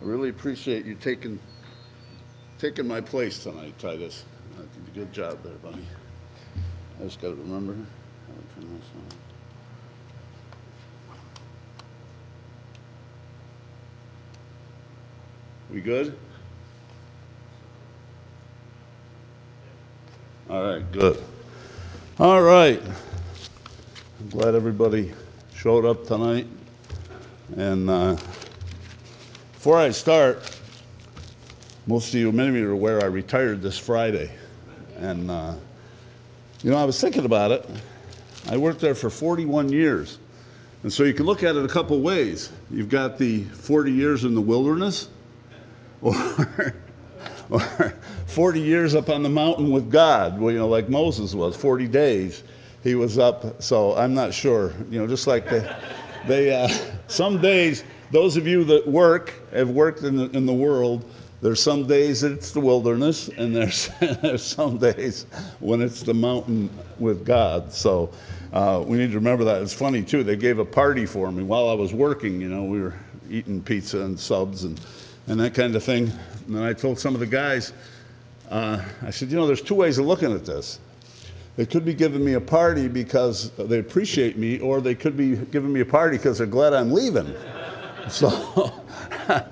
I really appreciate you taking taking my place tonight, Titus. Good job there, buddy. I just got to remember how to turn this on. We good? All right, good. All right. I'm glad everybody showed up tonight. And uh, before I start, most of you, many of you are aware, I retired this Friday. And, uh, you know, I was thinking about it. I worked there for 41 years. And so you can look at it a couple ways. You've got the 40 years in the wilderness, or, or 40 years up on the mountain with God, well, you know, like Moses was, 40 days he was up. So I'm not sure, you know, just like they, they uh, some days, those of you that work, have worked in the, in the world, there's some days it's the wilderness, and there's, there's some days when it's the mountain with God. So uh, we need to remember that. It's funny, too. They gave a party for me while I was working. You know, we were eating pizza and subs and, and that kind of thing. And then I told some of the guys, uh, I said, you know, there's two ways of looking at this. They could be giving me a party because they appreciate me, or they could be giving me a party because they're glad I'm leaving. So,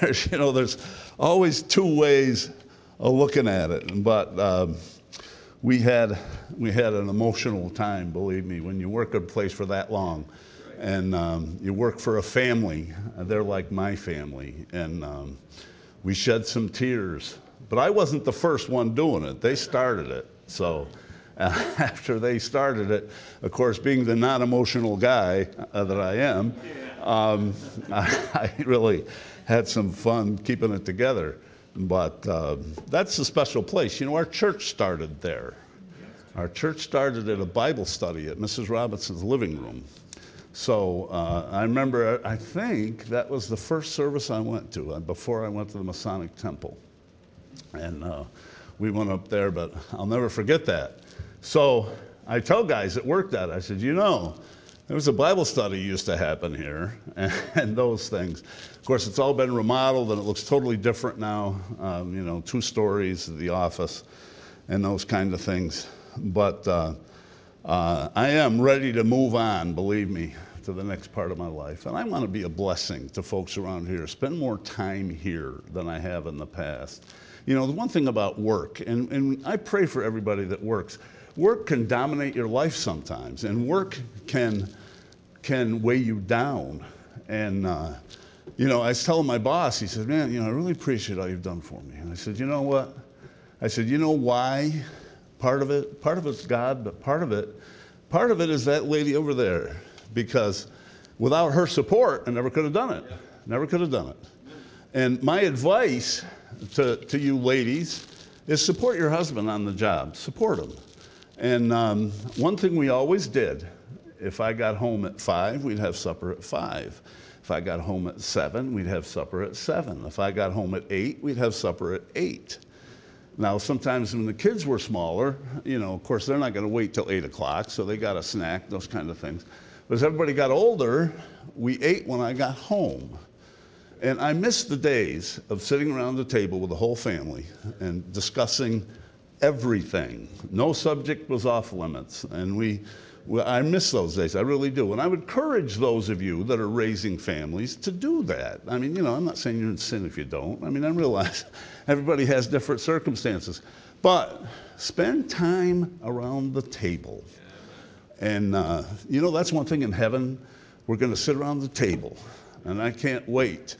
there's, you know, there's always two ways of looking at it. But um, we had we had an emotional time, believe me, when you work a place for that long, and um, you work for a family. They're like my family, and um, we shed some tears. But I wasn't the first one doing it. They started it, so. Uh, after they started it, of course, being the non emotional guy uh, that I am, um, I, I, really had some fun keeping it together. But uh, that's a special place. You know, our church started there. Our church started at a Bible study at Mrs. Robinson's living room. So uh, I remember, I think that was the first service I went to uh, before I went to the Masonic Temple. And uh, we went up there, but I'll never forget that. So I tell guys that work that, I said, you know, there was a Bible study used to happen here, and, and, those things. Of course, it's all been remodeled and it looks totally different now. Um, you know, two stories, the office, and those kind of things. But uh, uh, I am ready to move on, believe me, to the next part of my life. And I want to be a blessing to folks around here, spend more time here than I have in the past. You know, the one thing about work, and, and I pray for everybody that works, work can dominate your life sometimes, and work can can weigh you down. And uh, you know, I was telling my boss, he said, "Man, you know, I really appreciate all you've done for me." And I said, "You know what?" I said, "You know why? Part of it, part of it's God, but part of it, part of it is that lady over there, because without her support, I never could have done it. Never could have done it." And my advice to, to you ladies is support your husband on the job. Support him. And um, one thing we always did if I got home at five, we'd have supper at five. If I got home at seven, we'd have supper at seven. If I got home at eight, we'd have supper at eight. Now, sometimes when the kids were smaller, you know, of course, they're not going to wait till eight o'clock, so they got a snack, those kind of things. But as everybody got older, we ate when I got home. And I missed the days of sitting around the table with the whole family and discussing everything. No subject was off limits. And we, well, I miss those days. I really do. And I would encourage those of you that are raising families to do that. I mean, you know, I'm not saying you're in sin if you don't. I mean, I realize everybody has different circumstances. But spend time around the table. And, uh, you know, that's one thing in heaven. We're going to sit around the table. And I can't wait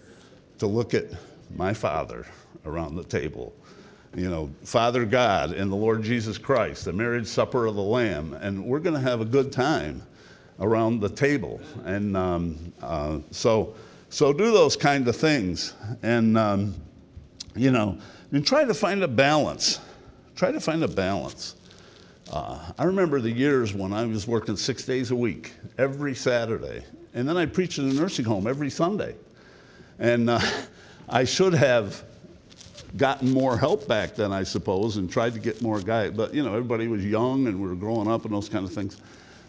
to look at my Father around the table you know, Father God and the Lord Jesus Christ, the marriage supper of the Lamb, and we're going to have a good time around the table. And um, uh, so, so do those kind of things, and um, you know, and try to find a balance. Try to find a balance. Uh, I remember the years when I was working six days a week, every Saturday, and then I preached in a nursing home every Sunday, and uh, I should have gotten more help back then, I suppose, and tried to get more guys. But you know, everybody was young and we were growing up and those kind of things.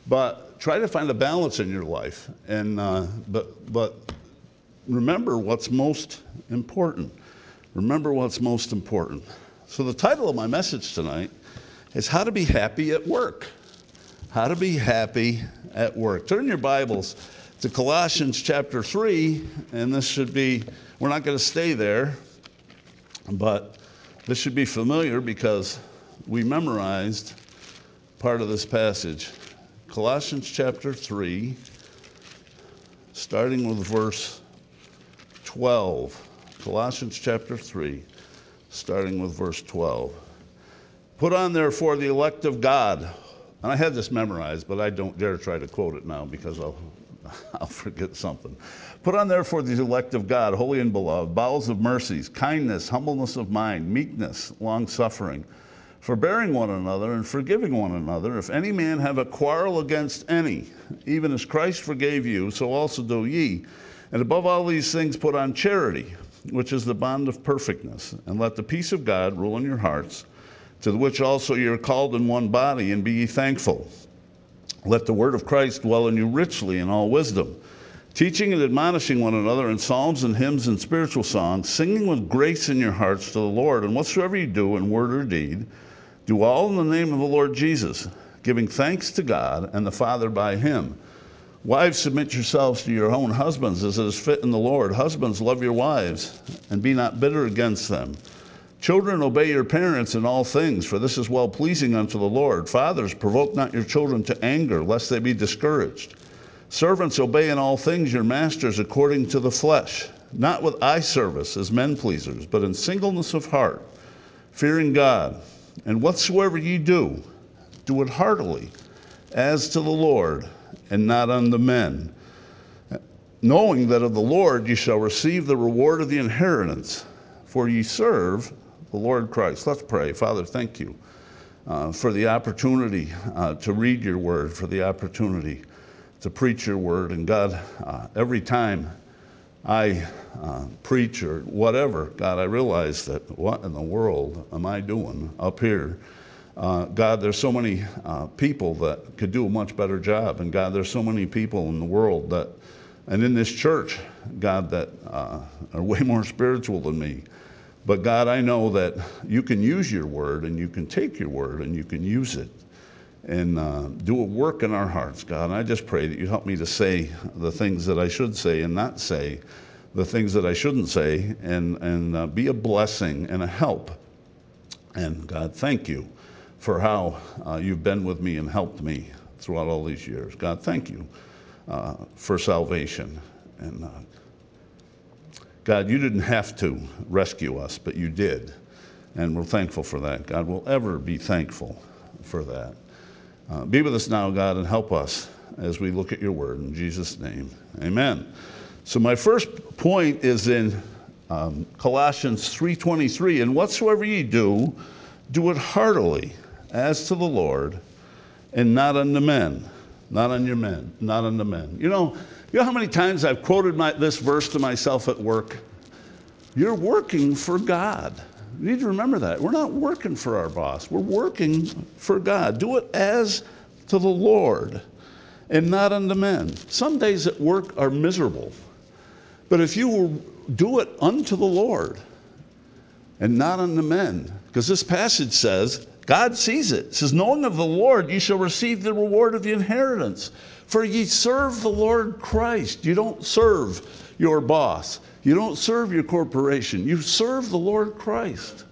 But try to find a balance in your life, and uh, but but remember what's most important. Remember what's most important. So, the title of my message tonight is How to Be Happy at Work. How to Be Happy at Work. Turn your Bibles to Colossians chapter 3, and this should be, we're not going to stay there, but this should be familiar because we memorized part of this passage. Colossians chapter 3, starting with verse 12. Colossians chapter 3, starting with verse 12. Put on, therefore, the elect of God. And I had this memorized, but I don't dare try to quote it now because I'll, I'll forget something. Put on, therefore, the elect of God, holy and beloved, bowels of mercies, kindness, humbleness of mind, meekness, long suffering, forbearing one another, and forgiving one another. If any man have a quarrel against any, even as Christ forgave you, so also do ye. And above all these things, put on charity which is the bond of perfectness. And let the peace of God rule in your hearts, to the which also ye are called in one body, and be ye thankful. Let the word of Christ dwell in you richly in all wisdom, teaching and admonishing one another in psalms and hymns and spiritual songs, singing with grace in your hearts to the Lord. And whatsoever you do in word or deed, do all in the name of the Lord Jesus, giving thanks to God and the Father by him. Wives, submit yourselves to your own husbands as it is fit in the Lord. Husbands, love your wives and be not bitter against them. Children, obey your parents in all things, for this is well pleasing unto the Lord. Fathers, provoke not your children to anger, lest they be discouraged. Servants, obey in all things your masters according to the flesh, not with eye service as men pleasers, but in singleness of heart, fearing God. And whatsoever ye do, do it heartily, as to the Lord and not unto men, knowing that of the Lord ye shall receive the reward of the inheritance, for ye serve the Lord Christ. Let's pray. Father, thank you uh, for the opportunity uh, to read your word, for the opportunity to preach your word. And God, uh, every time I uh, preach or whatever, God, I realize that what in the world am I doing up here? Uh, God, there's so many uh, people that could do a much better job. And God, there's so many people in the world that, and in this church, God, that uh, are way more spiritual than me. But God, I know that you can use your word and you can take your word and you can use it and uh, do a work in our hearts, God. And I just pray that you help me to say the things that I should say and not say the things that I shouldn't say and, and uh, be a blessing and a help. And God, thank you for how uh, you've been with me and helped me throughout all these years. God, thank you uh, for salvation. And uh, God, you didn't have to rescue us, but you did. And we're thankful for that. God, will ever be thankful for that. Uh, be with us now, God, and help us as we look at your word. In Jesus' name, amen. So my first point is in um, Colossians 3.23, and whatsoever ye do, do it heartily as to the Lord and not unto men. Not on your men, not unto men. You know, you know how many times I've quoted my, this verse to myself at work? You're working for God. You need to remember that. We're not working for our boss, we're working for God. Do it as to the Lord and not unto men. Some days at work are miserable, but if you do it unto the Lord and not unto men, because this passage says, God sees it. It says, Knowing of the Lord, ye shall receive the reward of the inheritance. For ye serve the Lord Christ. You don't serve your boss, you don't serve your corporation. You serve the Lord Christ.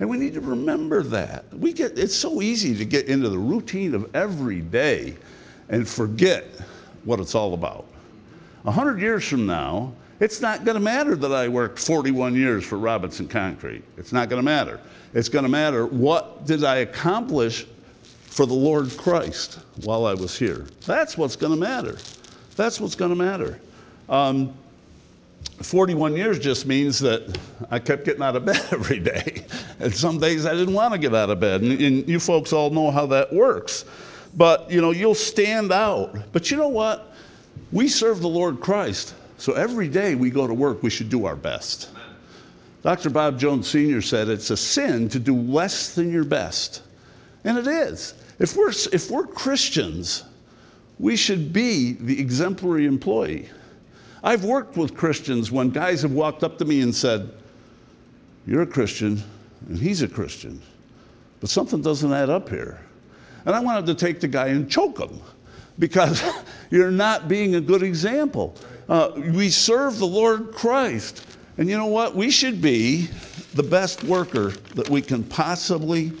And we need to remember that. We get, it's so easy to get into the routine of every day and forget what it's all about. A hundred years from now, it's not going to matter that I worked 41 years for Robinson Concrete. It's not going to matter. It's going to matter what did I accomplish for the Lord Christ while I was here. That's what's going to matter. That's what's going to matter. Um, 41 years just means that I kept getting out of bed every day. And some days I didn't want to get out of bed. And, and, you folks all know how that works. But, you know, you'll stand out. But you know what? We serve the Lord Christ. So every day we go to work, we should do our best. Dr. Bob Jones Sr. said it's a sin to do less than your best. And it is. If we're, if we're Christians, we should be the exemplary employee. I've worked with Christians when guys have walked up to me and said, You're a Christian, and he's a Christian, but something doesn't add up here. And I wanted to take the guy and choke him because you're not being a good example. Uh, we serve the Lord Christ. And you know what? We should be the best worker that we can possibly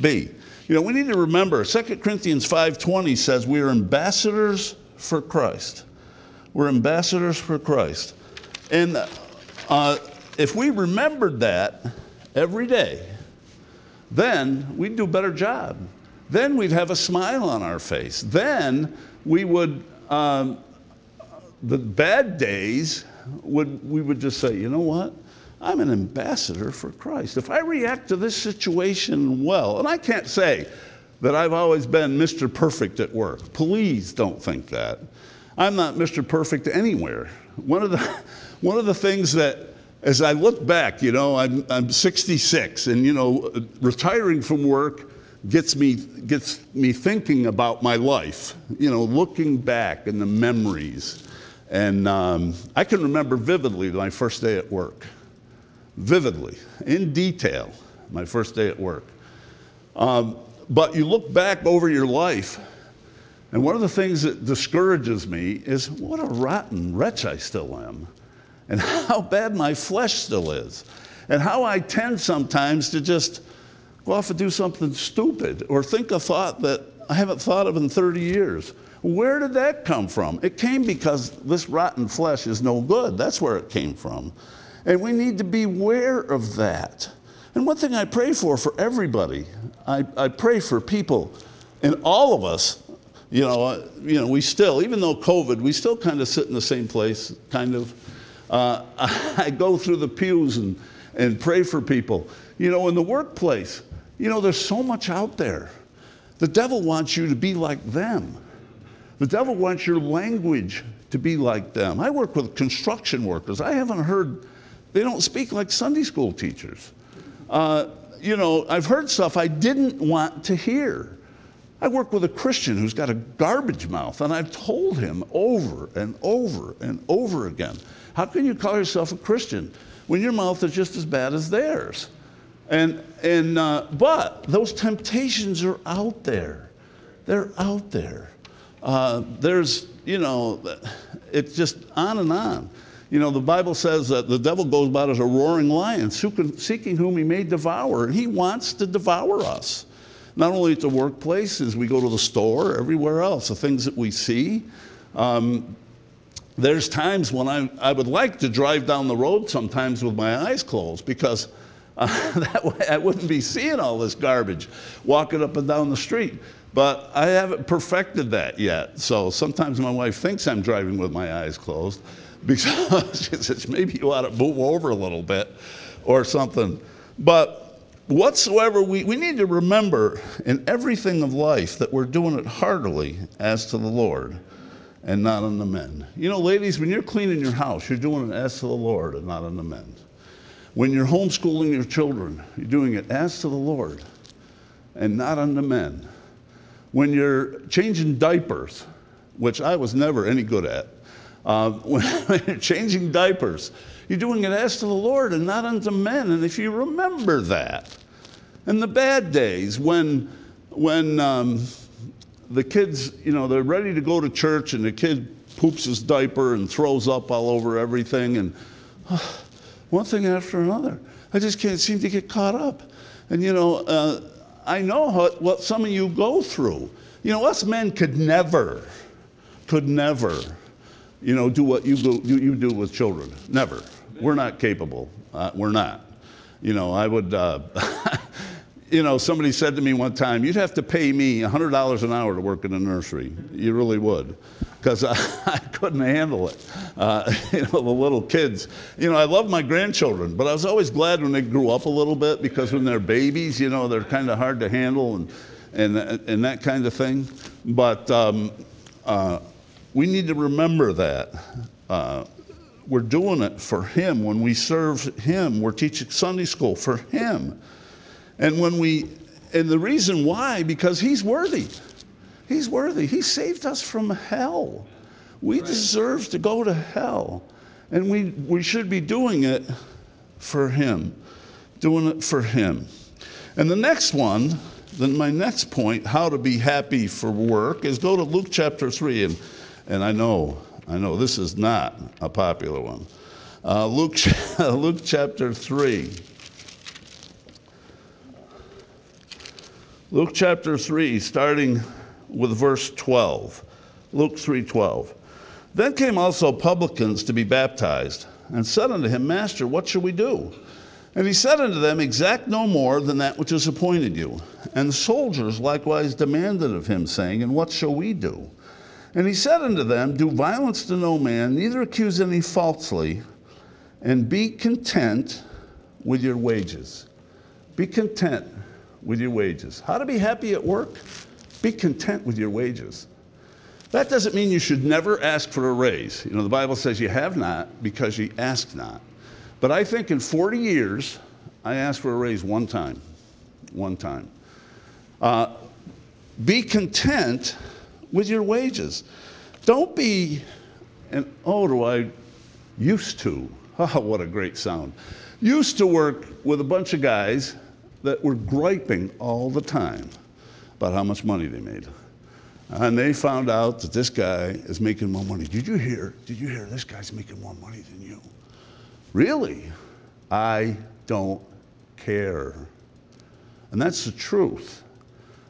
be. You know, we need to remember 2 Corinthians 5:20 says we are ambassadors for Christ. We're ambassadors for Christ. And uh, if we remembered that every day, then we'd do a better job. Then we'd have a smile on our face. Then we would, um, the bad days, would, we would just say, you know what? I'm an ambassador for Christ. If I react to this situation well, and I can't say that I've always been Mr. Perfect at work. Please don't think that. I'm not Mr. Perfect anywhere. One of the, one of the things that, as I look back, you know, I'm, I'm 66, and, you know, retiring from work gets me, gets me thinking about my life, you know, looking back and the memories. And um, I can remember vividly my first day at work vividly, in detail, my first day at work. Um, but you look back over your life, and one of the things that discourages me is what a rotten wretch I still am, and how bad my flesh still is, and how I tend sometimes to just go off and do something stupid or think a thought that I haven't thought of in 30 years. Where did that come from? It came because this rotten flesh is no good. That's where it came from. And we need to be aware of that. And one thing I pray for for everybody, I, I pray for people, and all of us, you know, uh, you know, we still, even though COVID, we still kind of sit in the same place, kind of. Uh, I go through the pews and, and pray for people. You know, in the workplace, you know, there's so much out there. The devil wants you to be like them. The devil wants your language to be like them. I work with construction workers. I haven't heard they don't speak like Sunday school teachers. Uh, you know, I've heard stuff I didn't want to hear. I work with a Christian who's got a garbage mouth, and I've told him over and over and over again how can you call yourself a Christian when your mouth is just as bad as theirs? And, and, uh, but those temptations are out there. They're out there. Uh, there's, you know, it's just on and on. You know, the Bible says that the devil goes about as a roaring lion, seeking whom he may devour. And he wants to devour us. Not only at the workplace, as we go to the store, everywhere else, the things that we see. Um, there's times when I, I would like to drive down the road sometimes with my eyes closed because uh, that way I wouldn't be seeing all this garbage walking up and down the street. But I haven't perfected that yet. So sometimes my wife thinks I'm driving with my eyes closed because she says, maybe you ought to move over a little bit or something. But whatsoever we, we need to remember in everything of life that we're doing it heartily as to the Lord and not on the men. You know, ladies, when you're cleaning your house, you're doing it as to the Lord and not on the men. When you're homeschooling your children, you're doing it as to the Lord and not on the men. When you're changing diapers, which I was never any good at, uh, when, you're changing diapers, you're doing it as to the Lord and not unto men. And if you remember that, in the bad days when, when um, the kids, you know, they're ready to go to church and the kid poops his diaper and throws up all over everything and uh, one thing after another. I just can't seem to get caught up. And, you know, uh, I know what, what some of you go through. You know, us men could never, could never you know, do what you do, you do with children. Never. We're not capable. Uh, we're not. You know, I would, uh, you know, somebody said to me one time, you'd have to pay me $100 an hour to work in a nursery. You really would. Because I, I, couldn't handle it. Uh, you know, the little kids. You know, I love my grandchildren, but I was always glad when they grew up a little bit because when they're babies, you know, they're kind of hard to handle and, and, and that kind of thing. But, um, uh, we need to remember that. Uh, we're doing it for Him. When we serve Him, we're teaching Sunday school for Him. And when we, and the reason why, because He's worthy. He's worthy. He saved us from hell. We deserve to go to hell. And we, we should be doing it for Him, doing it for Him. And the next one, then my next point, how to be happy for work, is go to Luke chapter 3. And, and I know, I know this is not a popular one. Uh, Luke, Luke chapter 3. Luke chapter 3, starting with verse 12. Luke 3:12. Then came also publicans to be baptized, and said unto him, Master, what shall we do? And he said unto them, Exact no more than that which is appointed you. And the soldiers likewise demanded of him, saying, And what shall we do? And he said unto them, Do violence to no man, neither accuse any falsely, and be content with your wages. Be content with your wages. How to be happy at work? Be content with your wages. That doesn't mean you should never ask for a raise. You know, the Bible says you have not because you ask not. But I think in 40 years, I asked for a raise one time. One time. Uh, be content with your wages. Don't be, and oh, do I used to. Oh, what a great sound. Used to work with a bunch of guys that were griping all the time about how much money they made. And they found out that this guy is making more money. Did you hear? Did you hear this guy's making more money than you? Really? I don't care. And that's the truth.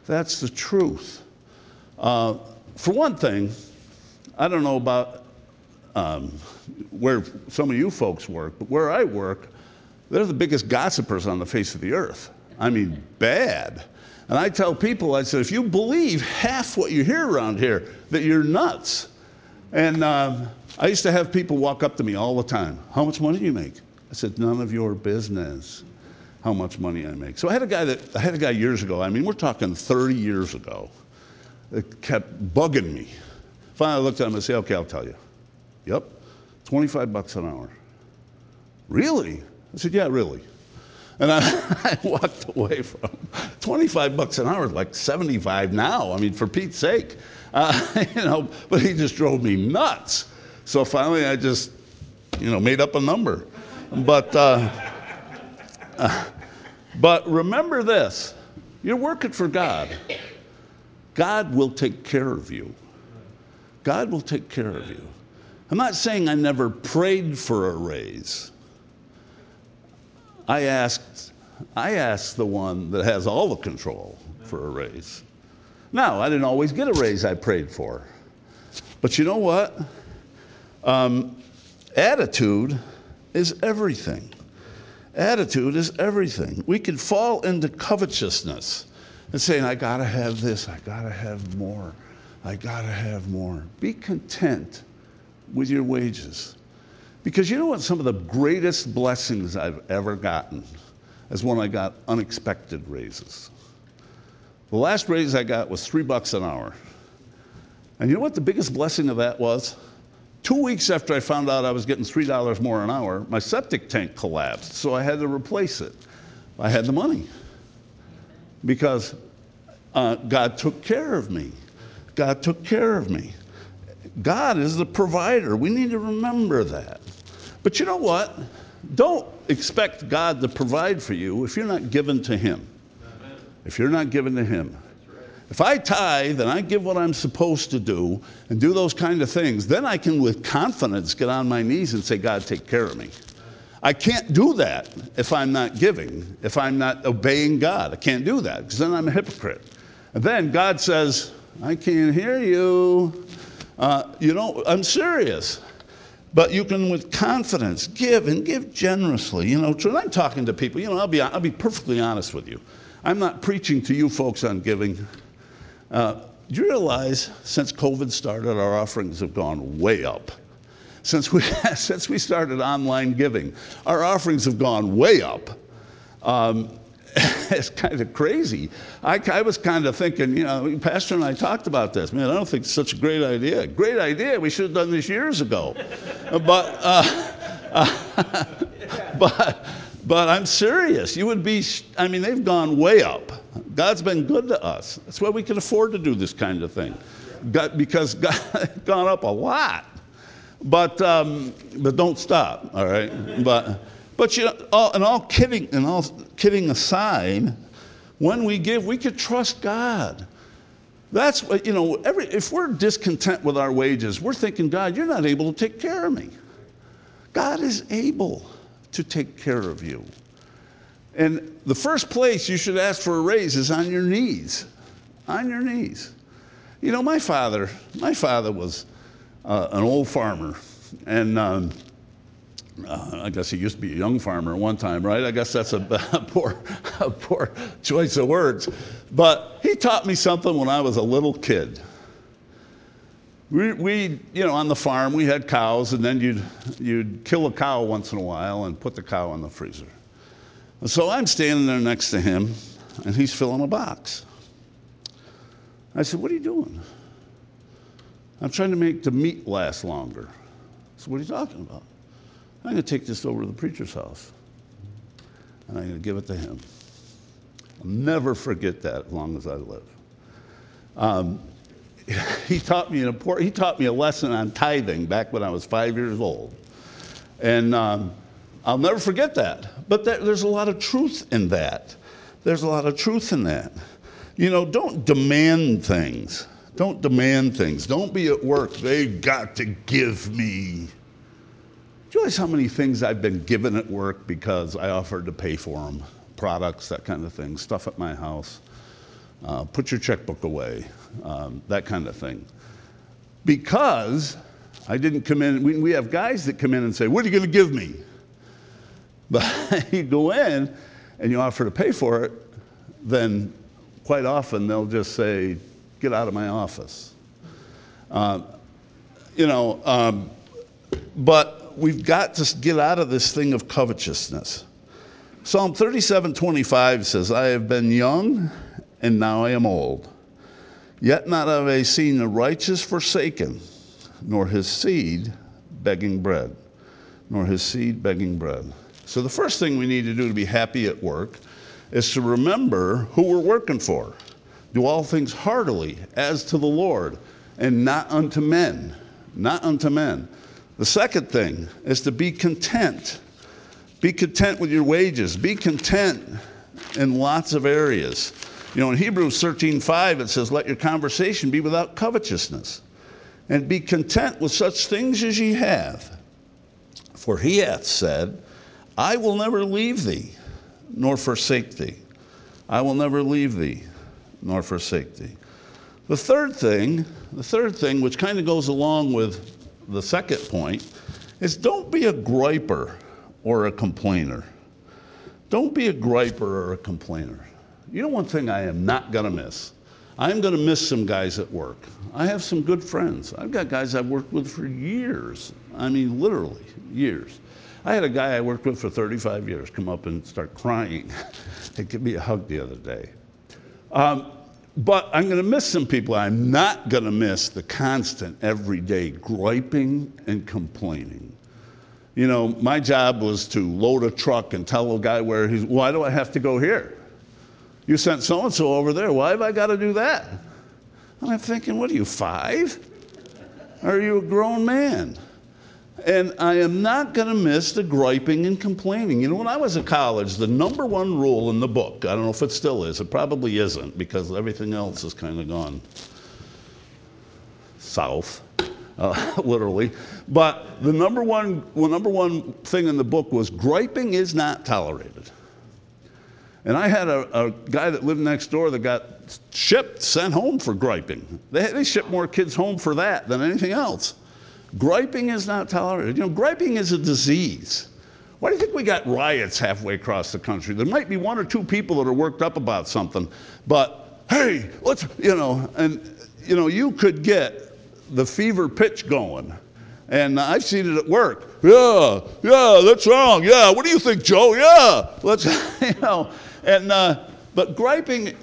That's the truth. Uh, for one thing, I don't know about um, where some of you folks work, but where I work, they're the biggest gossipers on the face of the earth. I mean, bad. And I tell people, I said, if you believe half what you hear around here, that you're nuts. And um, I used to have people walk up to me all the time. How much money do you make? I said, none of your business how much money I make. So I had a guy that I had a guy years ago. I mean, we're talking 30 years ago. That kept bugging me. Finally, I looked at him and said, "Okay, I'll tell you. Yep, 25 bucks an hour. Really? I said, "Yeah, really." And I, I, walked away from 25 bucks an hour, like 75 now. I mean, for Pete's sake, uh, you know. But he just drove me nuts. So finally, I just, you know, made up a number. But, uh, uh, but remember this: you're working for God. God will take care of you. God will take care of you. I'm not saying I never prayed for a raise. I asked, I asked the one that has all the control for a raise. Now, I didn't always get a raise I prayed for. But you know what? Um, attitude is everything. Attitude is everything. We can fall into covetousness and saying, I gotta have this, I gotta have more, I gotta have more. Be content with your wages. Because you know what? Some of the greatest blessings I've ever gotten is when I got unexpected raises. The last raise I got was three bucks an hour. And you know what the biggest blessing of that was? Two weeks after I found out I was getting $3 more an hour, my septic tank collapsed, so I had to replace it. I had the money because uh, God took care of me. God took care of me. God is the provider. We need to remember that. But you know what? Don't expect God to provide for you if you're not given to Him. If you're not given to Him. If I tithe and I give what I'm supposed to do and do those kind of things, then I can, with confidence, get on my knees and say, God, take care of me. I can't do that if I'm not giving, if I'm not obeying God. I can't do that because then I'm a hypocrite. And then God says, I can't hear you. Uh, you know, I'm serious. But you can, with confidence, give and give generously. You know, when I'm talking to people, you know, I'll be, I'll be perfectly honest with you. I'm not preaching to you folks on giving. Uh, do you realize since COVID started, our offerings have gone way up? Since we, since we started online giving, our offerings have gone way up. Um, it's kind of crazy. I, I, was kind of thinking, you know, Pastor and I talked about this. Man, I don't think it's such a great idea. Great idea. We should have done this years ago. but, uh, uh, but, but I'm serious. You would be, I mean, they've gone way up. God's been good to us. That's why we can afford to do this kind of thing. got, because God gone up a lot. But, um, but don't stop, all right? But, but you know, all, and all kidding, and all kidding aside, when we give, we could trust God. That's what, you know, every, if we're discontent with our wages, we're thinking, God, you're not able to take care of me. God is able to take care of you. And the first place you should ask for a raise is on your knees. On your knees. You know, my father, my father was an old farmer, and um, uh, I guess he used to be a young farmer one time, right? I guess that's a, a, poor, a poor choice of words. But he taught me something when I was a little kid. We, we, you know, on the farm, we had cows, and then you'd, you'd kill a cow once in a while and put the cow in the freezer. So I'm standing there next to him, and he's filling a box. I said, What are you doing? I'm trying to make the meat last longer. So, what are you talking about? I'm going to take this over to the preacher's house, and I'm going to give it to him. I'll never forget that as long as I live. Um, he taught me an important, he taught me a lesson on tithing back when I was five years old. And um, I'll never forget that. But that, there's a lot of truth in that. There's a lot of truth in that. You know, don't demand things. Don't demand things. Don't be at work. They've got to give me. Do you realize how many things I've been given at work because I offered to pay for them? Products, that kind of thing, stuff at my house. Uh, put your checkbook away, um, that kind of thing. Because I didn't come in, we, we have guys that come in and say, What are you going to give me? But you go in and you offer to pay for it, then quite often they'll just say, Get out of my office. Uh, you know, um, but we've got to get out of this thing of covetousness. Psalm 37 25 says, I have been young and now I am old. Yet not have I seen the righteous forsaken, nor his seed begging bread, nor his seed begging bread. So, the first thing we need to do to be happy at work is to remember who we're working for. Do all things heartily as to the Lord and not unto men. Not unto men. The second thing is to be content. Be content with your wages. Be content in lots of areas. You know, in Hebrews 13:5 it says, "Let your conversation be without covetousness, and be content with such things as ye have. For he hath said, I will never leave thee, nor forsake thee. I will never leave thee, nor forsake thee." The third thing, the third thing, which kind of goes along with the second point, is don't be a griper or a complainer. Don't be a griper or a complainer. You know, one thing I am not going to miss? I'm going to miss some guys at work. I have some good friends. I've got guys I've worked with for years. I mean, literally, years. I had a guy I worked with for 35 years come up and start crying and give me a hug the other day. Um, but I'm going to miss some people. I'm not going to miss the constant, everyday griping and complaining. You know, my job was to load a truck and tell a guy where he's, why do I have to go here? You sent so and so over there. Why have I got to do that? And I'm thinking, what are you, five? Are you a grown man? And I am not going to miss the griping and complaining. You know, when I was at college, the number one rule in the book, I don't know if it still is, it probably isn't because everything else has kind of gone south, uh, literally. But the number one, well, number one thing in the book was griping is not tolerated. And I had a, a, guy that lived next door that got shipped, sent home for griping. They, they shipped more kids home for that than anything else. Griping is not tolerated. You know, griping is a disease. Why do you think we got riots halfway across the country? There might be one or two people that are worked up about something, but hey, let's, you know, and, you know, you could get the fever pitch going. And I've seen it at work. Yeah, yeah, that's wrong. Yeah, what do you think, Joe? Yeah, let's, you know. And, uh, but griping,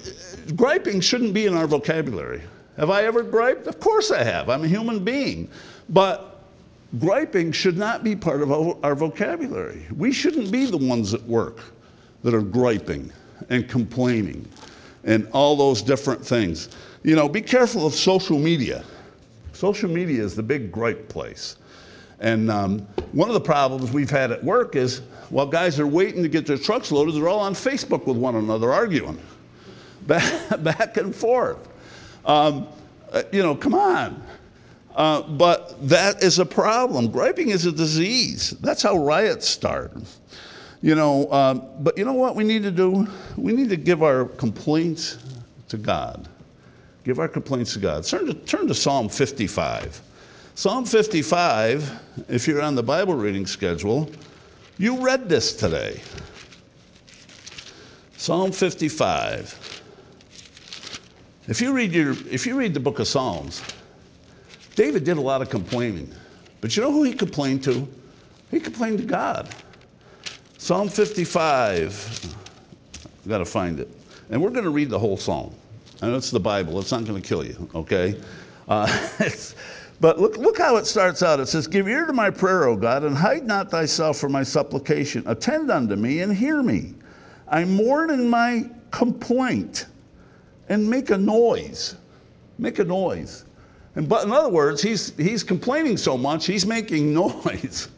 griping shouldn't be in our vocabulary. Have I ever griped? Of course I have. I'm a human being. But griping should not be part of our vocabulary. We shouldn't be the ones at work that are griping and complaining and all those different things. You know, be careful of social media. Social media is the big gripe place. And um, one of the problems we've had at work is while guys are waiting to get their trucks loaded, they're all on Facebook with one another arguing back, back and forth. Um, uh, you know, come on. Uh, but that is a problem. Griping is a disease. That's how riots start. You know, um, but you know what we need to do? We need to give our complaints to God. Give our complaints to God. Turn to, turn to Psalm 55. Psalm 55, if you're on the Bible reading schedule, you read this today. Psalm 55. If you read, your, if you read the book of Psalms, David did a lot of complaining. But you know who he complained to? He complained to God. Psalm 55. I've got to find it. And we're going to read the whole psalm. Know it's the Bible, it's not going to kill you, okay? Uh, but look, look how it starts out. It says, Give ear to my prayer, O God, and hide not thyself from my supplication. Attend unto me and hear me. I mourn in my complaint and make a noise. Make a noise. And, but in other words, he's, he's complaining so much, he's making noise.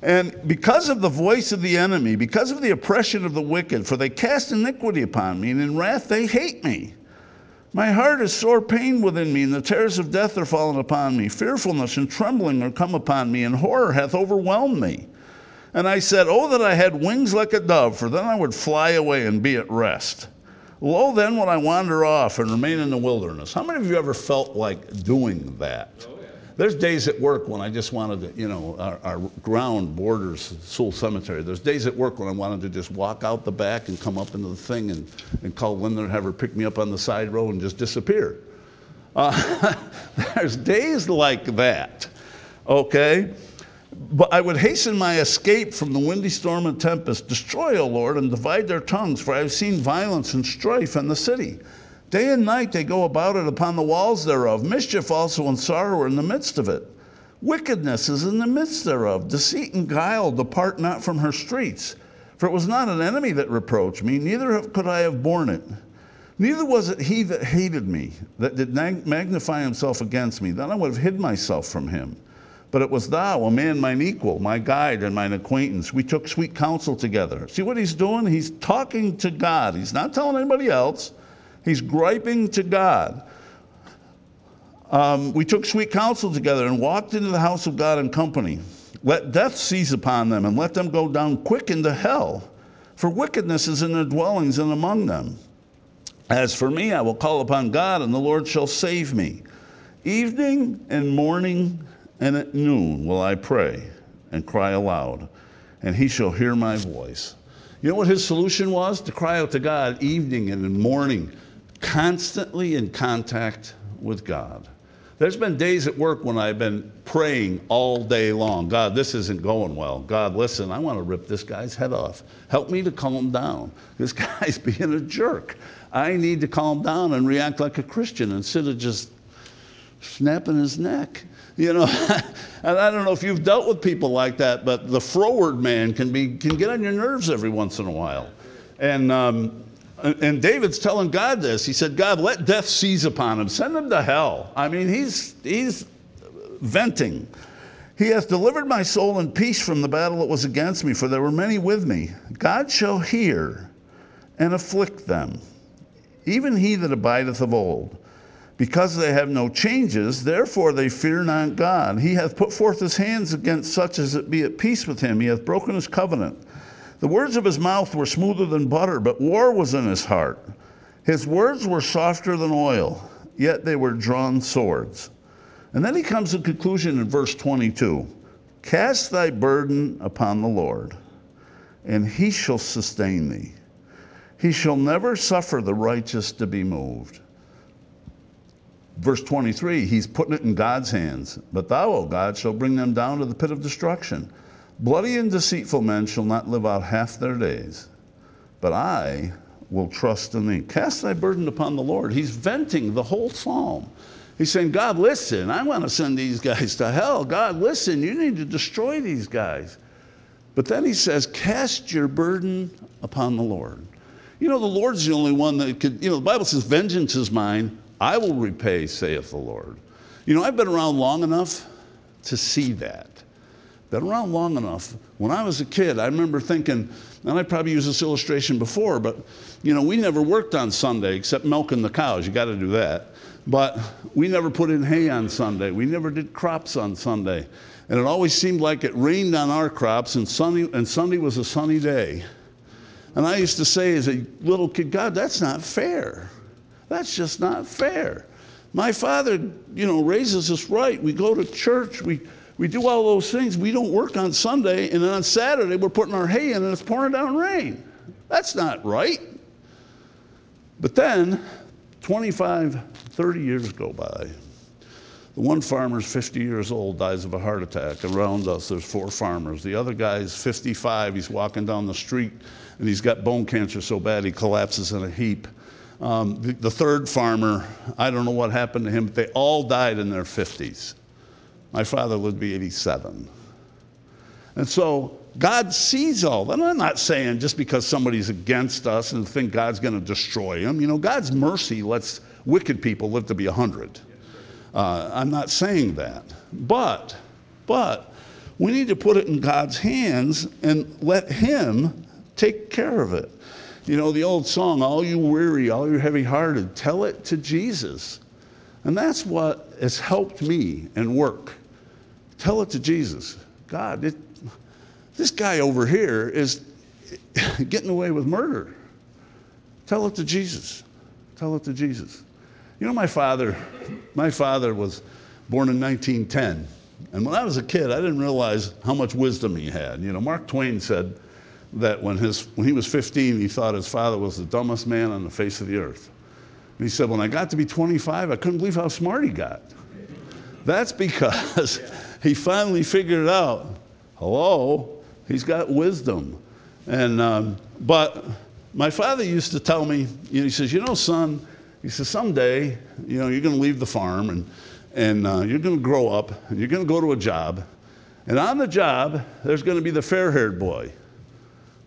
And because of the voice of the enemy, because of the oppression of the wicked, for they cast iniquity upon me, and in wrath they hate me. My heart is sore pain within me, and the terrors of death are fallen upon me. Fearfulness and trembling are come upon me, and horror hath overwhelmed me. And I said, Oh, that I had wings like a dove, for then I would fly away and be at rest. Lo, then when I wander off and remain in the wilderness. How many of you ever felt like doing that? Oh, yeah. There's days at work when I just wanted to, you know, our, our, ground borders Sewell Cemetery. There's days at work when I wanted to just walk out the back and come up into the thing and, and call Linda and have her pick me up on the side row and just disappear. Uh, there's days like that, okay? But I would hasten my escape from the windy storm and tempest. Destroy, O Lord, and divide their tongues, for I have seen violence and strife in the city. Day and night they go about it upon the walls thereof. Mischief also and sorrow are in the midst of it. Wickedness is in the midst thereof. Deceit and guile depart not from her streets. For it was not an enemy that reproached me, neither could I have borne it. Neither was it he that hated me, that did magnify himself against me. Then I would have hid myself from him. But it was thou, a man mine equal, my guide and mine acquaintance. We took sweet counsel together. See what he's doing? He's talking to God. He's not telling anybody else. He's griping to God. Um, we took sweet counsel together and walked into the house of God in company. Let death seize upon them and let them go down quick into hell. For wickedness is in their dwellings and among them. As for me, I will call upon God, and the Lord shall save me. Evening and morning and at noon will I pray and cry aloud, and he shall hear my voice. You know what his solution was? To cry out to God evening and in morning, constantly in contact with God. There's been days at work when I've been praying all day long God, this isn't going well. God, listen, I want to rip this guy's head off. Help me to calm down. This guy's being a jerk. I need to calm down and react like a Christian instead of just snapping his neck. You know, and I don't know if you've dealt with people like that, but the froward man can be can get on your nerves every once in a while. And um, and David's telling God this. He said, God, let death seize upon him. Send him to hell. I mean, he's he's venting. He hath delivered my soul in peace from the battle that was against me, for there were many with me. God shall hear and afflict them, even he that abideth of old. Because they have no changes, therefore they fear not God. He hath put forth his hands against such as be at peace with him. He hath broken his covenant. The words of his mouth were smoother than butter, but war was in his heart. His words were softer than oil, yet they were drawn swords. And then he comes to conclusion in verse 22 Cast thy burden upon the Lord, and he shall sustain thee. He shall never suffer the righteous to be moved verse 23, he's putting it in God's hands. But thou, O God, shall bring them down to the pit of destruction. Bloody and deceitful men shall not live out half their days. But I will trust in thee. Cast thy burden upon the Lord. He's venting the whole psalm. He's saying, God, listen, I want to send these guys to hell. God, listen, you need to destroy these guys. But then he says, Cast your burden upon the Lord. You know, the Lord's the only one that could, you know, the Bible says, Vengeance is mine, I will repay, saith the Lord. You know, I've been around long enough to see that. Been around long enough. When I was a kid, I remember thinking, and I probably used this illustration before, but you know, we never worked on Sunday except milking the cows. You got to do that. But we never put in hay on Sunday. We never did crops on Sunday. And it always seemed like it rained on our crops, and, sunny, and Sunday was a sunny day. And I used to say as a little kid, God, that's not fair. That's just not fair. My father, you know, raises us right. We go to church. We, we do all those things. We don't work on Sunday, and then on Saturday we're putting our hay in and it's pouring down rain. That's not right. But then 25, 30 years go by. The one farmer's 50 years old, dies of a heart attack. Around us, there's four farmers. The other guy's 55. He's walking down the street and he's got bone cancer so bad he collapses in a heap. Um, the, the third farmer, I don't know what happened to him, but they all died in their 50s. My father to be 87. And so God sees all that. I'm not saying just because somebody's against us and think God's going to destroy them. You know, God's mercy lets wicked people live to be 100. Uh, I'm not saying that. But, but, we need to put it in God's hands and let Him take care of it. You know, the old song, All You Weary, All You Heavy Hearted, tell it to Jesus. And that's what has helped me and work. Tell it to Jesus. God, it, this guy over here is getting away with murder. Tell it to Jesus. Tell it to Jesus. You know, my father, my father was born in 1910. And when I was a kid, I didn't realize how much wisdom he had. You know, Mark Twain said that when, his, when he was 15, he thought his father was the dumbest man on the face of the earth. And he said, when I got to be 25, I couldn't believe how smart he got. That's because he finally figured out. Hello, he's got wisdom. And, um, but my father used to tell me, you know, he says, you know, son, he says, someday, you know, you're going to leave the farm and, and uh, you're going to grow up and you're going to go to a job. And on the job, there's going to be the fair haired boy.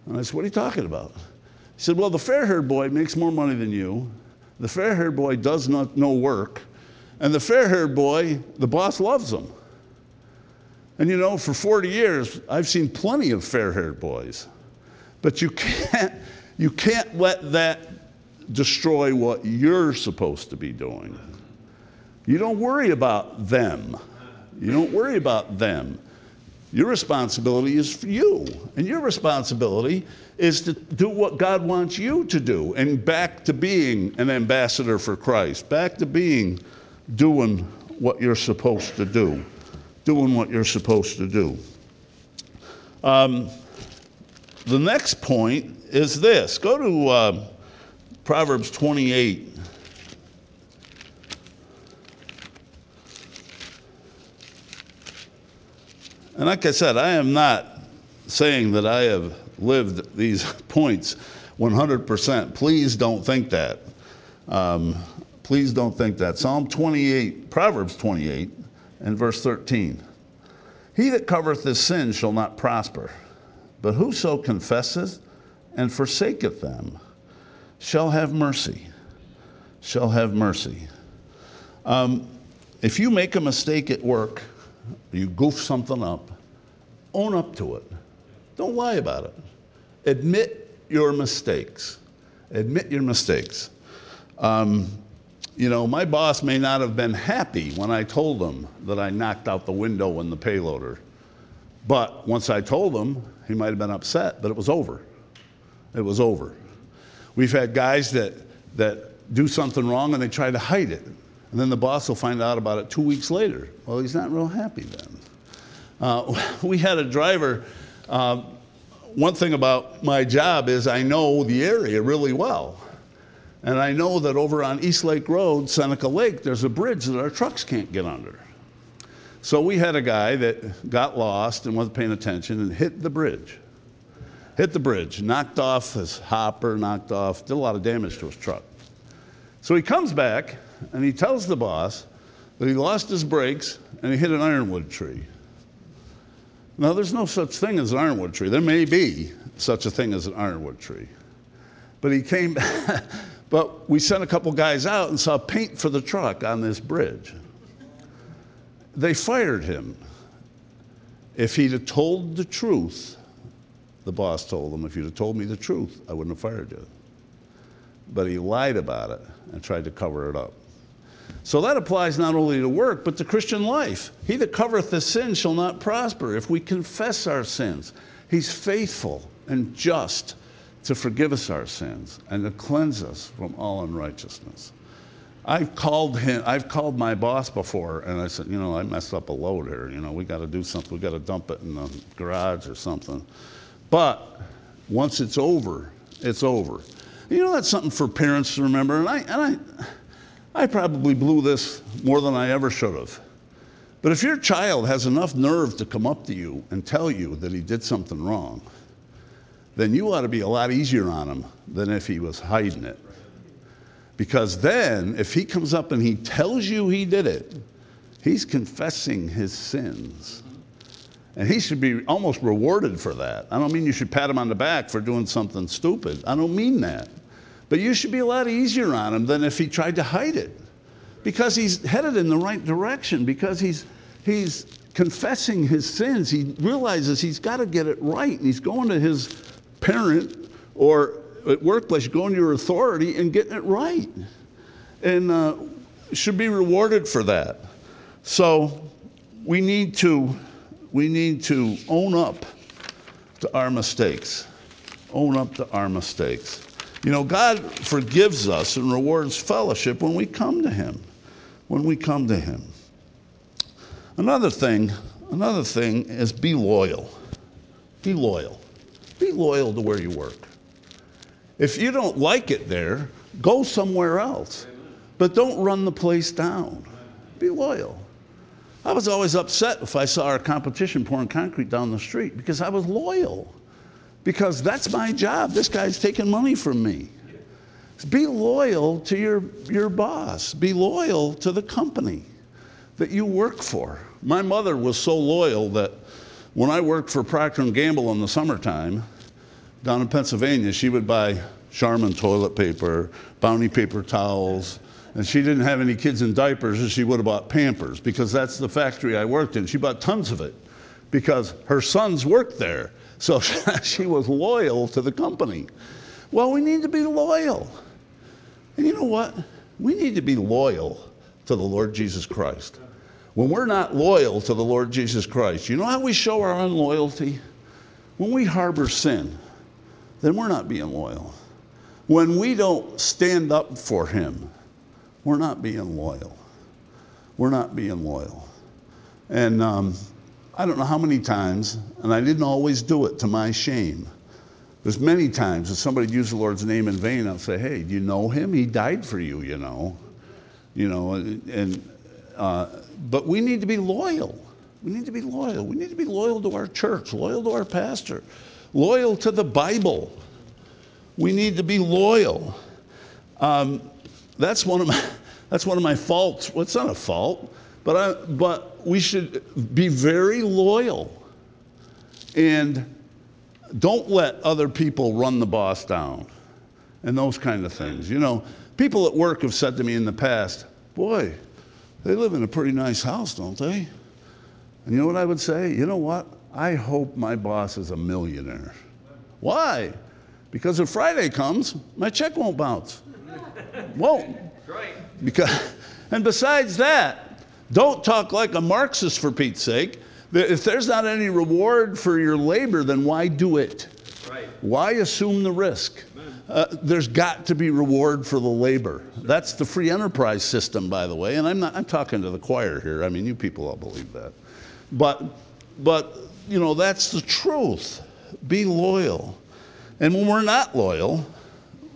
And I said, What are you talking about? He said, Well, the fair haired boy makes more money than you. The fair haired boy does not no work. And the fair haired boy, the boss loves him. And you know, for 40 years, I've seen plenty of fair haired boys. But you can't, you can't let that destroy what you're supposed to be doing. You don't worry about them. You don't worry about them. Your responsibility is for you. And your responsibility is to do what God wants you to do and back to being an ambassador for Christ, back to being doing what you're supposed to do, doing what you're supposed to do. Um, the next point is this go to uh, Proverbs 28. And like I said, I am not saying that I have lived these points 100%. Please don't think that. Um, please don't think that. Psalm 28, Proverbs 28, and verse 13. He that covereth his sin shall not prosper, but whoso confesseth and forsaketh them shall have mercy. Shall have mercy. Um, if you make a mistake at work, you goof something up, own up to it. Don't lie about it. Admit your mistakes. Admit your mistakes. Um, you know, my boss may not have been happy when I told him that I knocked out the window in the payloader. But once I told him, he might have been upset, but it was over. It was over. We've had guys that, that do something wrong and they try to hide it. And then the boss will find out about it two weeks later. Well, he's not real happy then. Uh, we had a driver. Uh, one thing about my job is I know the area really well. And I know that over on East Lake Road, Seneca Lake, there's a bridge that our trucks can't get under. So we had a guy that got lost and wasn't paying attention and hit the bridge. Hit the bridge, knocked off his hopper, knocked off, did a lot of damage to his truck. So he comes back and he tells the boss that he lost his brakes and he hit an ironwood tree. Now, there's no such thing as an ironwood tree. There may be such a thing as an ironwood tree. But he came, but we sent a couple guys out and saw paint for the truck on this bridge. They fired him. If he'd have told the truth, the boss told him, if you'd have told me the truth, I wouldn't have fired you. But he lied about it and tried to cover it up. So that applies not only to work, but to Christian life. He that covereth the sin shall not prosper. If we confess our sins, he's faithful and just to forgive us our sins and to cleanse us from all unrighteousness. I've called him, I've called my boss before and I said, you know, I messed up a load here. You know, we got to do something. We got to dump it in the garage or something. But once it's over, it's over. You know, that's something for parents to remember. And I, and I, I probably blew this more than I ever should have. But if your child has enough nerve to come up to you and tell you that he did something wrong, then you ought to be a lot easier on him than if he was hiding it. Because then, if he comes up and he tells you he did it, he's confessing his sins. And he should be almost rewarded for that. I don't mean you should pat him on the back for doing something stupid. I don't mean that. But you should be a lot easier on him than if he tried to hide it. Because he's headed in the right direction, because he's, he's confessing his sins. He realizes he's got to get it right, and he's going to his parent or at workplace, going to your authority and getting it right. And uh, should be rewarded for that. So we need to we need to own up to our mistakes. Own up to our mistakes. You know, God forgives us and rewards fellowship when we come to Him. When we come to Him. Another thing, another thing is be loyal. Be loyal. Be loyal to where you work. If you don't like it there, go somewhere else. But don't run the place down. Be loyal. I was always upset if I saw our competition pouring concrete down the street because I was loyal. Because that's my job. This guy's taking money from me. Be loyal to your, your boss. Be loyal to the company that you work for. My mother was so loyal that when I worked for Procter & Gamble in the summertime, down in Pennsylvania, she would buy Charmin toilet paper, Bounty paper towels, and she didn't have any kids in diapers, and she would have bought Pampers because that's the factory I worked in. She bought tons of it because her sons worked there. So she was loyal to the company. Well, we need to be loyal. And you know what? We need to be loyal to the Lord Jesus Christ. When we're not loyal to the Lord Jesus Christ, you know how we show our unloyalty? When we harbor sin then we're not being loyal. When we don't stand up for Him, we're not being loyal. We're not being loyal. And um, I don't know how many times, and I didn't always do it to my shame. There's many times if somebody used the Lord's name in vain, I'll say, hey, do you know him? He died for you, you know. You know, and, uh, but we need to be loyal. We need to be loyal. We need to be loyal to our church, loyal to our pastor, loyal to the Bible. We need to be loyal. Um, that's one of my that's one of my faults. Well, it's not a fault, but I, but we should be very loyal, and don't let other people run the boss down, and those kind of things. You know, people at work have said to me in the past, "Boy, they live in a pretty nice house, don't they?" And you know what I would say? You know what? I hope my boss is a millionaire. Why? Because if Friday comes, my check won't bounce. won't. Right. Because, and besides that, don't talk like a Marxist for Pete's sake. If there's not any reward for your labor, then why do it? Right. Why assume the risk? Uh, there's got to be reward for the labor. That's the free enterprise system, by the way. And I'm not. I'm talking to the choir here. I mean, you people all believe that. But, but you know, that's the truth. Be loyal. And when we're not loyal,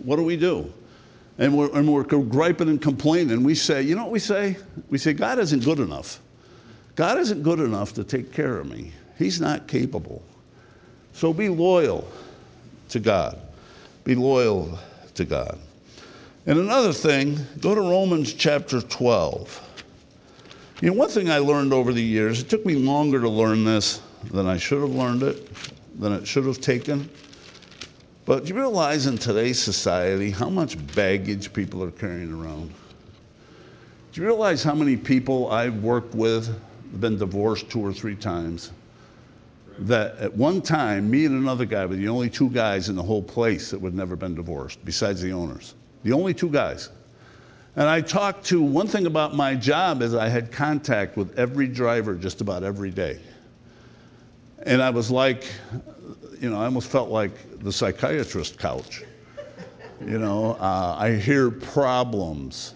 what do we do? And we're, and we're griping and complaining. We say, you know what we say? We say, God isn't good enough. God isn't good enough to take care of me. He's not capable. So be loyal to God. Be loyal to God. And another thing, go to Romans chapter 12. You know, one thing I learned over the years, it took me longer to learn this than I should have learned it, than it should have taken. But do you realize in today's society how much baggage people are carrying around? Do you realize how many people I've worked with have been divorced two or three times? That at one time, me and another guy were the only two guys in the whole place that would never been divorced, besides the owners. The only two guys. And I talked to one thing about my job is I had contact with every driver just about every day. And I was like, you know, I almost felt like the psychiatrist couch. You know, uh, I hear problems.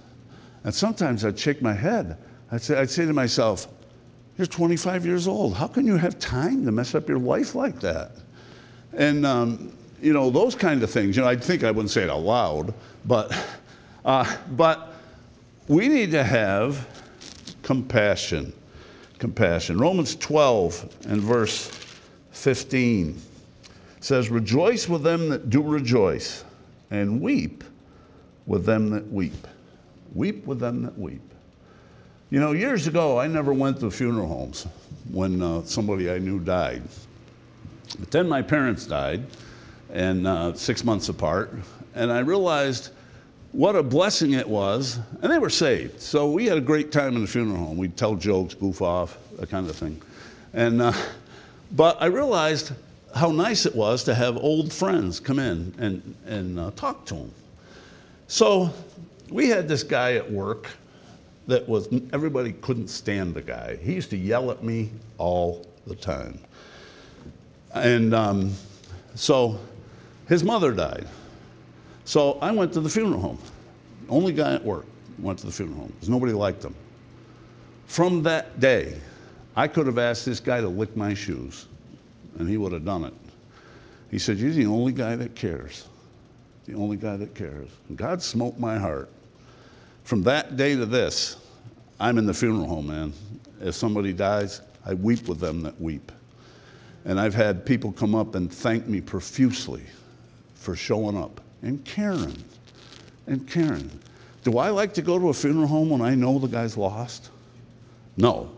And sometimes I'd shake my head. I'd say, I'd say to myself, You're 25 years old. How can you have time to mess up your life like that? And, um, you know, those kind of things. You know, I think I wouldn't say it out loud, but, uh, but we need to have compassion. Compassion. Romans 12 and verse 15 says, Rejoice with them that do rejoice, and weep with them that weep. Weep with them that weep. You know, years ago, I never went to funeral homes when uh, somebody I knew died. But then my parents died, and uh, six months apart, and I realized what a blessing it was, and they were saved. So we had a great time in the funeral home. We'd tell jokes, goof off, that kind of thing. And, uh, but I realized how nice it was to have old friends come in and, and uh, talk to them. So we had this guy at work that was, everybody couldn't stand the guy. He used to yell at me all the time. And um, so his mother died. So I went to the funeral home. Only guy at work went to the funeral home because nobody liked him. From that day, I could have asked this guy to lick my shoes, and he would have done it. He said, You're the only guy that cares. The only guy that cares. And God smote my heart. From that day to this, I'm in the funeral home, man. If somebody dies, I weep with them that weep. And I've had people come up and thank me profusely for showing up and Karen and Karen. Do I like to go to a funeral home when I know the guy's lost? No.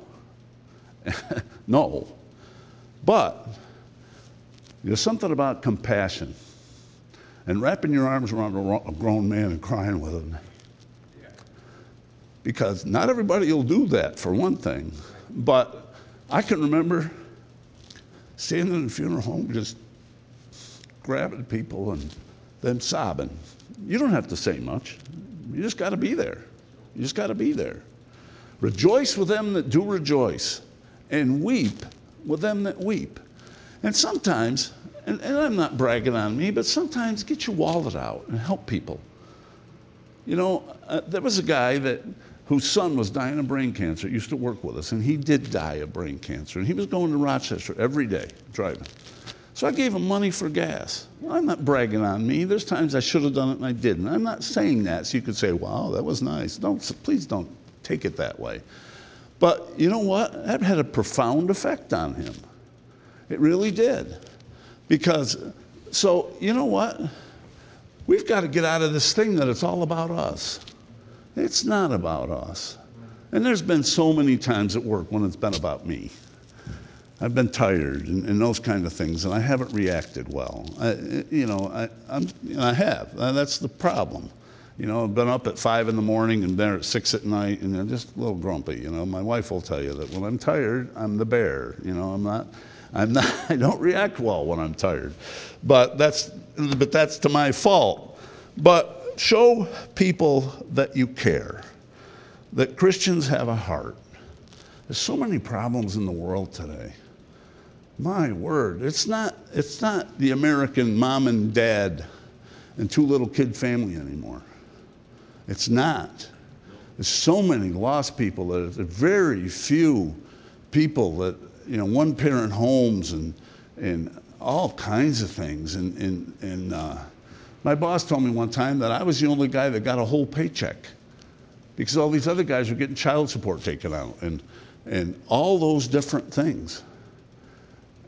no. But there's something about compassion and wrapping your arms around a grown man and crying with him. Because not everybody will do that, for one thing. But I can remember standing in a funeral home just grabbing people and them sobbing. You don't have to say much. You just got to be there. You just got to be there. Rejoice with them that do rejoice, and weep with them that weep. And sometimes, and, and, I'm not bragging on me, but sometimes get your wallet out and help people. You know, uh, there was a guy that whose son was dying of brain cancer, used to work with us, and he did die of brain cancer. And he was going to Rochester every day driving. So I gave him money for gas. I'm not bragging on me. There's times I should have done it and I didn't. I'm not saying that so you could say, wow, that was nice. Don't, please don't take it that way. But you know what? That had a profound effect on him. It really did. Because, so, you know what? We've got to get out of this thing that it's all about us. It's not about us. And there's been so many times at work when it's been about me. I've been tired and, those kind of things, and I haven't reacted well. You know, I, have. Uh, that's the problem. You know, I've been up at five in the morning and there at six at night, and just a little grumpy. You know, my wife will tell you that when I'm tired, I'm the bear. You know, I'm not. I'm not. I don't react well when I'm tired, but that's. But that's to my fault. But show people that you care, that Christians have a heart. There's so many problems in the world today. My word, it's not, it's not the American mom and dad and two little kid family anymore. It's not. There's so many lost people that very few people that, you know, one parent homes and, and all kinds of things. And, and, and uh, my boss told me one time that I was the only guy that got a whole paycheck because all these other guys were getting child support taken out and, and all those different things.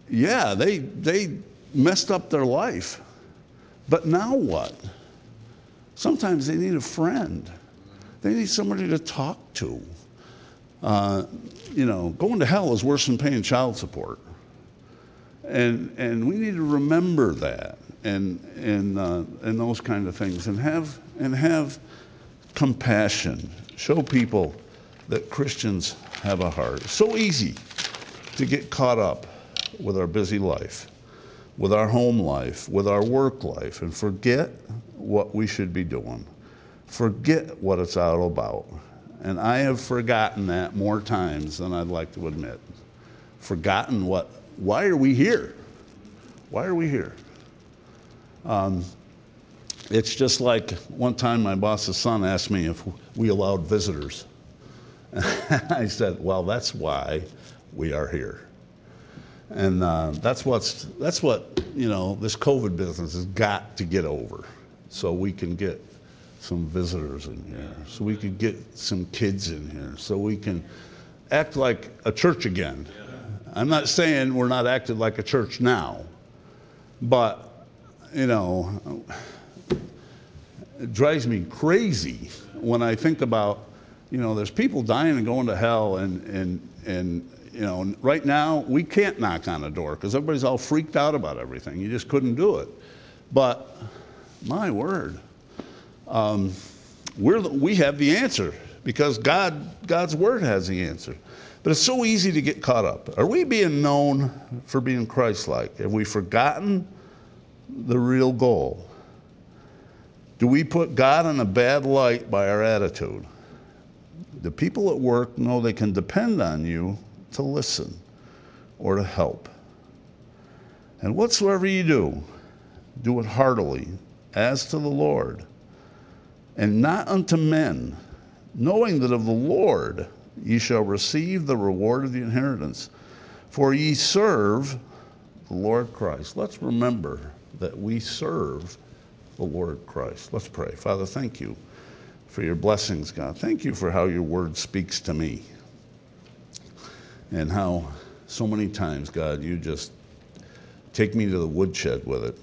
Yeah, they, they messed up their life. But now what? Sometimes they need a friend. They need somebody to talk to. Uh, you know, going to hell is worse than paying child support. And, and we need to remember that. and and uh, and those kind of things, and have and have compassion. Show people that Christians have a heart. So easy to get caught up with our busy life, with our home life, with our work life, and forget what we should be doing. Forget what it's all about. And I have forgotten that more times than I'd like to admit. Forgotten what, why are we here? Why are we here? Um, it's just like one time my boss's son asked me if we allowed visitors. I said, well, that's why we are here. And uh, that's what's that's what you know this COVID business has got to get over, so we can get some visitors in here, so we can get some kids in here, so we can act like a church again. I'm not saying we're not acting like a church now, but you know, it drives me crazy when I think about you know, there's people dying and going to hell, and and and you know, right now we can't knock on a door because everybody's all freaked out about everything. You just couldn't do it. But my word, um, we're we have the answer because God God's word has the answer. But it's so easy to get caught up. Are we being known for being Christ-like? Have we forgotten the real goal? Do we put God in a bad light by our attitude? The people at work know they can depend on you to listen or to help. And whatsoever you do, do it heartily, as to the Lord, and not unto men, knowing that of the Lord ye shall receive the reward of the inheritance. For ye serve the Lord Christ. Let's remember that we serve the Lord Christ. Let's pray. Father, thank you for your blessings, God. Thank you for how your word speaks to me and how so many times, God, you just take me to the woodshed with it.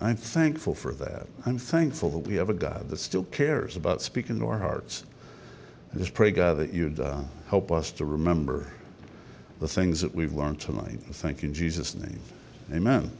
I'm thankful for that. I'm thankful that we have a God that still cares about speaking to our hearts. I just pray, God, that you'd uh, help us to remember the things that we've learned tonight. Thank you in Jesus' name. Amen.